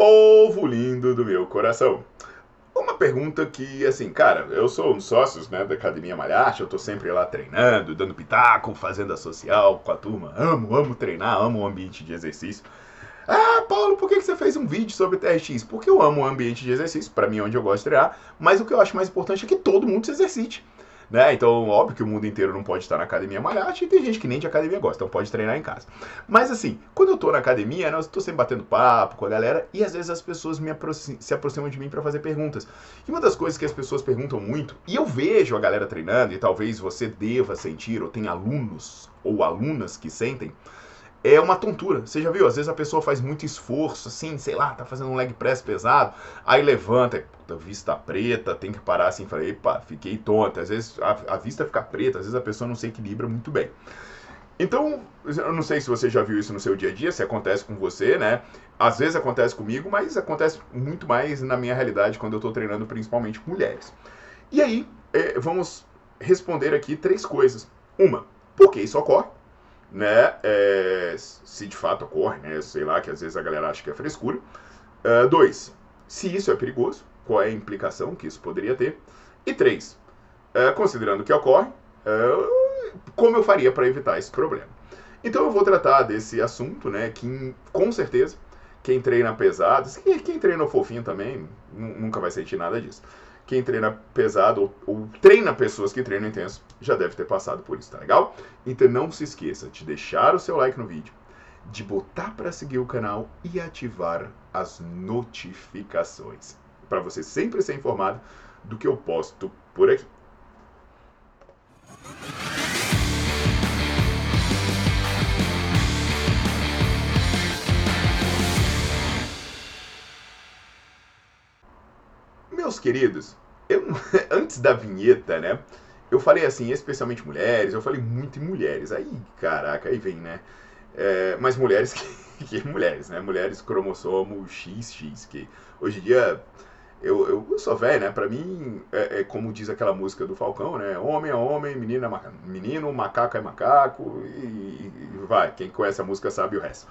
Povo lindo do meu coração. Uma pergunta que, assim, cara, eu sou um dos sócios né, da Academia Malharte, eu tô sempre lá treinando, dando pitaco, fazendo a social com a turma. Amo, amo treinar, amo o ambiente de exercício. Ah, Paulo, por que você fez um vídeo sobre TRX? Porque eu amo o ambiente de exercício, para mim é onde eu gosto de treinar, mas o que eu acho mais importante é que todo mundo se exercite. Né? Então, óbvio que o mundo inteiro não pode estar na academia malhar, e tem gente que nem de academia gosta, então pode treinar em casa. Mas assim, quando eu tô na academia, né, eu tô sempre batendo papo com a galera e às vezes as pessoas me aproximam, se aproximam de mim para fazer perguntas. E uma das coisas que as pessoas perguntam muito, e eu vejo a galera treinando, e talvez você deva sentir, ou tem alunos ou alunas que sentem, é uma tontura. Você já viu? Às vezes a pessoa faz muito esforço, assim, sei lá, tá fazendo um leg press pesado, aí levanta, puta, vista preta, tem que parar assim, falei, epa, fiquei tonta. Às vezes a, a, vista fica preta, às vezes a pessoa não se equilibra muito bem. Então, eu não sei se você já viu isso no seu dia a dia, se acontece com você, né? Às vezes acontece comigo, mas acontece muito mais na minha realidade quando eu tô treinando principalmente com mulheres. E aí, é, vamos responder aqui três coisas. Uma, por que isso ocorre? Né? É, se de fato ocorre, né? Sei lá, que às vezes a galera acha que é frescura. Uh, dois, se isso é perigoso, qual é a implicação que isso poderia ter? E três, uh, considerando que ocorre, uh, como eu faria para evitar esse problema? Então eu vou tratar desse assunto, né? Que com certeza quem treina pesado, quem treina fofinho também, nunca vai sentir nada disso quem treina pesado ou, ou, treina pessoas que treinam intenso já deve ter passado por isso, tá legal? Então não se esqueça de deixar o seu like no vídeo, de botar para seguir o canal e ativar as notificações, para você sempre ser informado do que eu posto por aqui. Meus queridos, eu, antes da vinheta, né? Eu falei assim, especialmente mulheres, eu falei muito em mulheres. Aí, caraca, aí vem, né? É, mas mulheres que, que, mulheres, né? Mulheres cromossomo XX, que hoje em dia eu, eu, eu sou velho, né? Pra mim, é, é, como diz aquela música do Falcão, né? Homem é homem, menino é macaco, menino, macaco é macaco, e, e, vai. Quem conhece a música sabe o resto.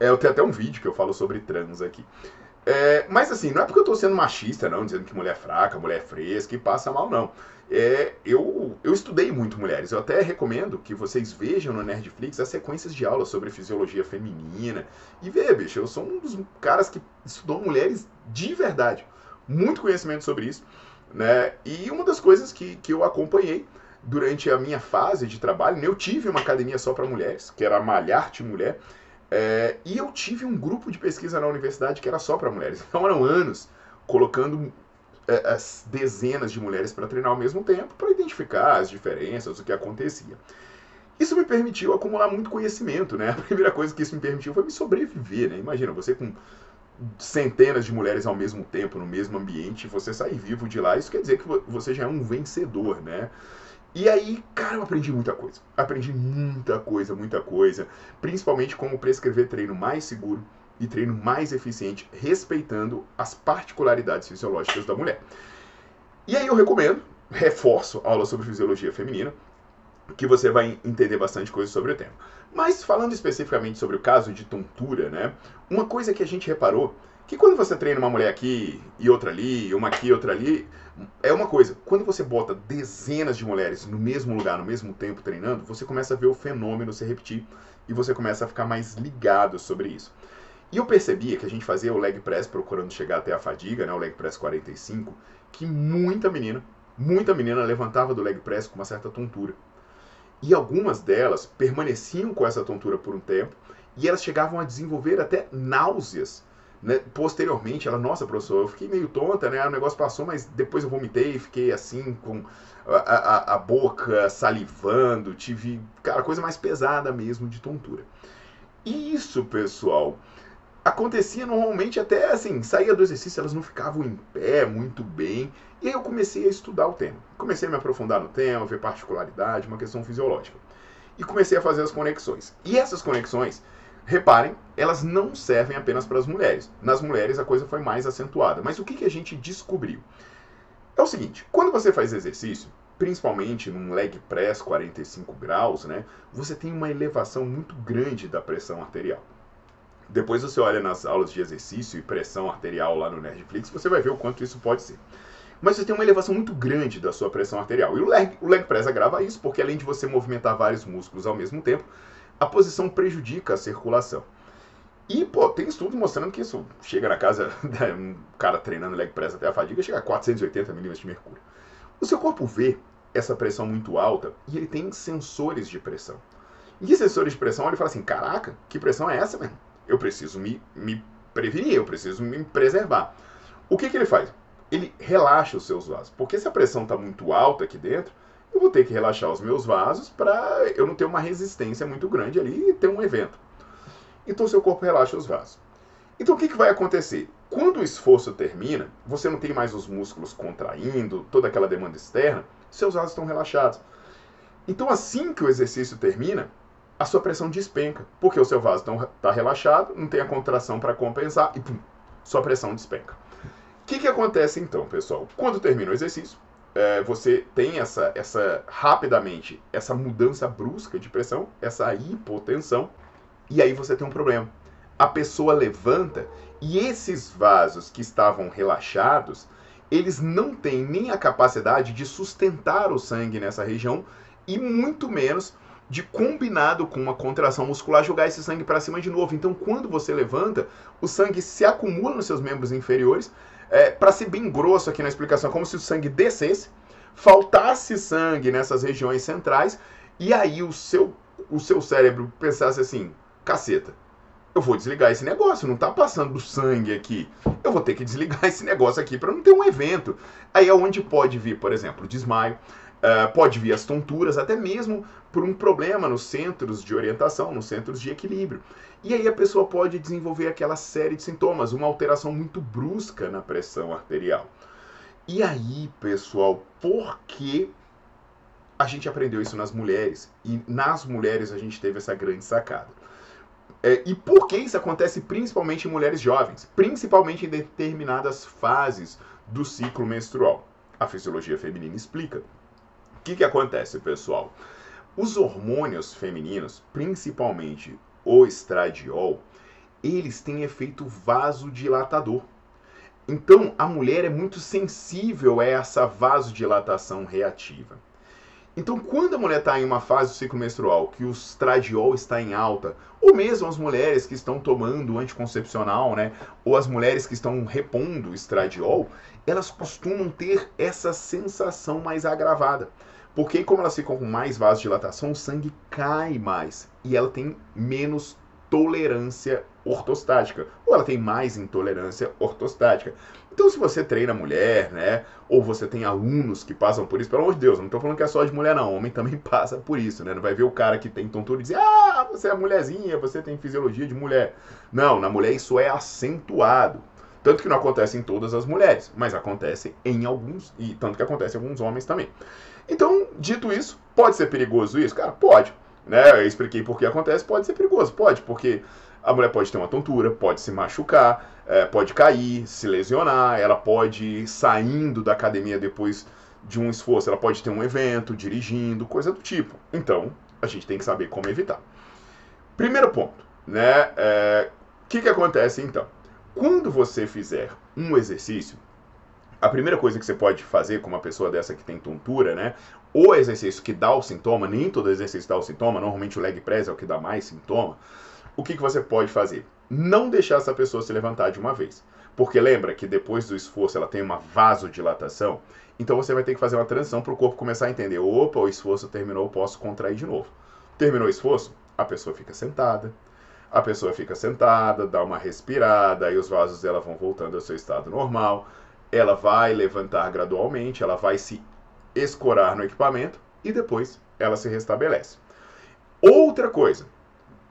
É, eu tenho até um vídeo que eu falo sobre trans aqui. É, mas assim, não é porque eu tô sendo machista, não, dizendo que mulher é fraca, mulher é fresca e passa mal, não. É, eu, eu estudei muito mulheres. Eu até recomendo que vocês vejam no Nerdflix as sequências de aulas sobre fisiologia feminina. E vê, bicho, eu sou um dos caras que estudou mulheres de verdade. Muito conhecimento sobre isso. Né? E uma das coisas que, que eu acompanhei durante a minha fase de trabalho, né, eu tive uma academia só para mulheres, que era Malharte Mulher. É, e eu tive um grupo de pesquisa na universidade que era só para mulheres. Então eram anos colocando é, as dezenas de mulheres para treinar ao mesmo tempo, para identificar as diferenças, o que acontecia. Isso me permitiu acumular muito conhecimento, né? A primeira coisa que isso me permitiu foi me sobreviver, né? Imagina, você com centenas de mulheres ao mesmo tempo, no mesmo ambiente, você sair vivo de lá, isso quer dizer que você já é um vencedor, né? E aí, cara, eu aprendi muita coisa. Aprendi muita coisa, muita coisa. Principalmente como prescrever treino mais seguro e treino mais eficiente, respeitando as particularidades fisiológicas da mulher. E aí eu recomendo, reforço aula sobre fisiologia feminina, que você vai entender bastante coisa sobre o tema. Mas falando especificamente sobre o caso de tontura, né? Uma coisa que a gente reparou que quando você treina uma mulher aqui e outra ali, uma aqui e outra ali, é uma coisa. Quando você bota dezenas de mulheres no mesmo lugar, no mesmo tempo treinando, você começa a ver o fenômeno se repetir e você começa a ficar mais ligado sobre isso. E eu percebia que a gente fazia o leg press procurando chegar até a fadiga, né, o leg press 45, que muita menina, muita menina levantava do leg press com uma certa tontura. E algumas delas permaneciam com essa tontura por um tempo e elas chegavam a desenvolver até náuseas. Né? Posteriormente, ela, nossa, professor, eu fiquei meio tonta, né? O negócio passou, mas depois eu vomitei, fiquei assim, com a, a, a boca salivando, tive, cara, coisa mais pesada mesmo de tontura. Isso, pessoal, acontecia normalmente até assim, saía do exercício, elas não ficavam em pé muito bem. E aí eu comecei a estudar o tema. Comecei a me aprofundar no tema, ver particularidade, uma questão fisiológica. E comecei a fazer as conexões. E essas conexões, reparem, elas não servem apenas para as mulheres. Nas mulheres a coisa foi mais acentuada. Mas o que, que a gente descobriu? É o seguinte, quando você faz exercício, principalmente num leg press 45 graus, né, você tem uma elevação muito grande da pressão arterial. Depois você olha nas aulas de exercício e pressão arterial lá no Netflix, você vai ver o quanto isso pode ser. Mas você tem uma elevação muito grande da sua pressão arterial. E o leg, o leg press agrava isso, porque além de você movimentar vários músculos ao mesmo tempo, a posição prejudica a circulação. E, pô, tem estudos mostrando que isso chega na casa de um cara treinando leg press até a fadiga, chega a 480 milímetros de mercúrio. O seu corpo vê essa pressão muito alta e ele tem sensores de pressão. E sensores de pressão, ele fala assim, caraca, que pressão é essa, mesmo? eu preciso me, me prevenir, eu preciso me preservar. O que, que ele faz? Ele relaxa os seus vasos. Porque se a pressão está muito alta aqui dentro, eu vou ter que relaxar os meus vasos para eu não ter uma resistência muito grande ali e ter um evento. Então seu corpo relaxa os vasos. Então o que, que vai acontecer? Quando o esforço termina, você não tem mais os músculos contraindo, toda aquela demanda externa, seus vasos estão relaxados. Então assim que o exercício termina, a sua pressão despenca, porque o seu vaso está relaxado, não tem a contração para compensar e pum, sua pressão despenca. O que, que acontece então, pessoal? Quando termina o exercício, é, você tem essa, essa rapidamente essa mudança brusca de pressão, essa hipotensão, e aí você tem um problema. A pessoa levanta e esses vasos que estavam relaxados, eles não têm nem a capacidade de sustentar o sangue nessa região e muito menos de combinado com uma contração muscular jogar esse sangue para cima de novo. Então, quando você levanta, o sangue se acumula nos seus membros inferiores. É, para ser bem grosso aqui na explicação, como se o sangue descesse, faltasse sangue nessas regiões centrais e aí o seu, o seu cérebro pensasse assim: caceta, eu vou desligar esse negócio, não está passando sangue aqui. Eu vou ter que desligar esse negócio aqui para não ter um evento. Aí é onde pode vir, por exemplo, desmaio, Uh, pode vir as tonturas, até mesmo por um problema nos centros de orientação, nos centros de equilíbrio. E aí a pessoa pode desenvolver aquela série de sintomas, uma alteração muito brusca na pressão arterial. E aí, pessoal, por que a gente aprendeu isso nas mulheres? E nas mulheres a gente teve essa grande sacada. É, e por que isso acontece principalmente em mulheres jovens? Principalmente em determinadas fases do ciclo menstrual. A fisiologia feminina explica. O que, que acontece, pessoal? Os hormônios femininos, principalmente o estradiol, eles têm efeito vasodilatador. Então, a mulher é muito sensível a essa vasodilatação reativa. Então, quando a mulher está em uma fase do ciclo menstrual que o estradiol está em alta, ou mesmo as mulheres que estão tomando anticoncepcional, né, ou as mulheres que estão repondo estradiol, elas costumam ter essa sensação mais agravada. Porque como elas ficam com mais vasodilatação, o sangue cai mais e ela tem menos tolerância ortostática, ou ela tem mais intolerância ortostática. Então, se você treina mulher, né, ou você tem alunos que passam por isso, pelo amor de Deus, não estou falando que é só de mulher, não, homem também passa por isso, né? Não vai ver o cara que tem tontura e dizer, ah, você é mulherzinha, você tem fisiologia de mulher. Não, na mulher isso é acentuado. Tanto que não acontece em todas as mulheres, mas acontece em alguns, e tanto que acontece em alguns homens também. Então, dito isso, pode ser perigoso isso? Cara, pode. Né? Eu expliquei por que acontece, pode ser perigoso, pode, porque a mulher pode ter uma tontura, pode se machucar, é, pode cair, se lesionar, ela pode ir saindo da academia depois de um esforço, ela pode ter um evento, dirigindo, coisa do tipo. Então, a gente tem que saber como evitar. Primeiro ponto, né? O é, que, que acontece então? Quando você fizer um exercício, a primeira coisa que você pode fazer com uma pessoa dessa que tem tontura, né? O exercício que dá o sintoma, nem todo exercício dá o sintoma, normalmente o leg press é o que dá mais sintoma. O que, que você pode fazer? não deixar essa pessoa se levantar de uma vez. Porque lembra que depois do esforço ela tem uma vasodilatação, então você vai ter que fazer uma transição para o corpo começar a entender: opa, o esforço terminou, posso contrair de novo. Terminou o esforço, a pessoa fica sentada, a pessoa fica sentada, dá uma respirada, aí os vasos dela vão voltando ao seu estado normal. Ela vai levantar gradualmente, ela vai se escorar no equipamento e depois ela se restabelece. Outra coisa,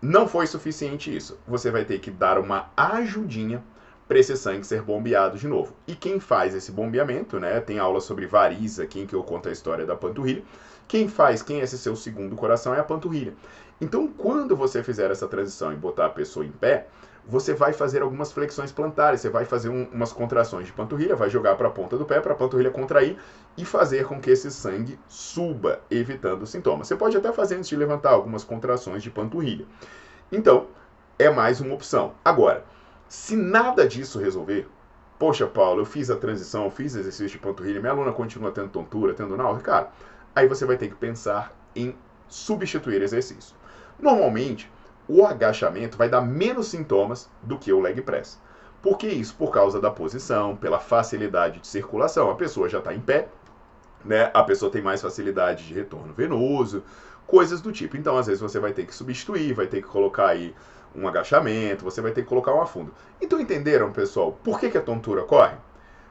não foi suficiente isso. Você vai ter que dar uma ajudinha para esse sangue ser bombeado de novo. E quem faz esse bombeamento, né? Tem aula sobre variz aqui em que eu conto a história da panturrilha. Quem faz, quem é esse seu segundo coração é a panturrilha. Então, quando você fizer essa transição e botar a pessoa em pé, você vai fazer algumas flexões plantares, você vai fazer um, umas contrações de panturrilha, vai jogar para a ponta do pé, para a panturrilha contrair e fazer com que esse sangue suba, evitando sintomas. Você pode até fazer antes de levantar algumas contrações de panturrilha. Então, é mais uma opção. Agora, se nada disso resolver, poxa, Paulo, eu fiz a transição, eu fiz exercício de panturrilha, minha aluna continua tendo tontura, tendo náusea, cara, aí você vai ter que pensar em substituir exercício. Normalmente, o agachamento vai dar menos sintomas do que o leg press. Por que isso? Por causa da posição, pela facilidade de circulação. A pessoa já está em pé, né? a pessoa tem mais facilidade de retorno venoso, coisas do tipo. Então, às vezes, você vai ter que substituir, vai ter que colocar aí um agachamento, você vai ter que colocar um afundo. Então, entenderam, pessoal, por que, que a tontura ocorre?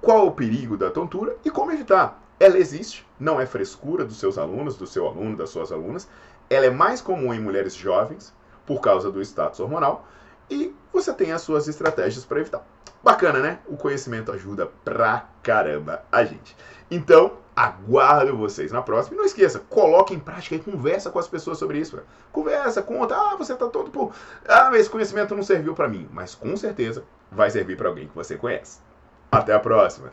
Qual o perigo da tontura e como evitar? Ela existe, não é frescura dos seus alunos, do seu aluno, das suas alunas. Ela é mais comum em mulheres jovens, por causa do status hormonal, e você tem as suas estratégias para evitar. Bacana, né? O conhecimento ajuda pra caramba a gente. Então, aguardo vocês na próxima. E não esqueça, coloque em prática e conversa com as pessoas sobre isso. Conversa, conta. Ah, você tá todo por. Ah, esse conhecimento não serviu para mim. Mas com certeza vai servir para alguém que você conhece. Até a próxima!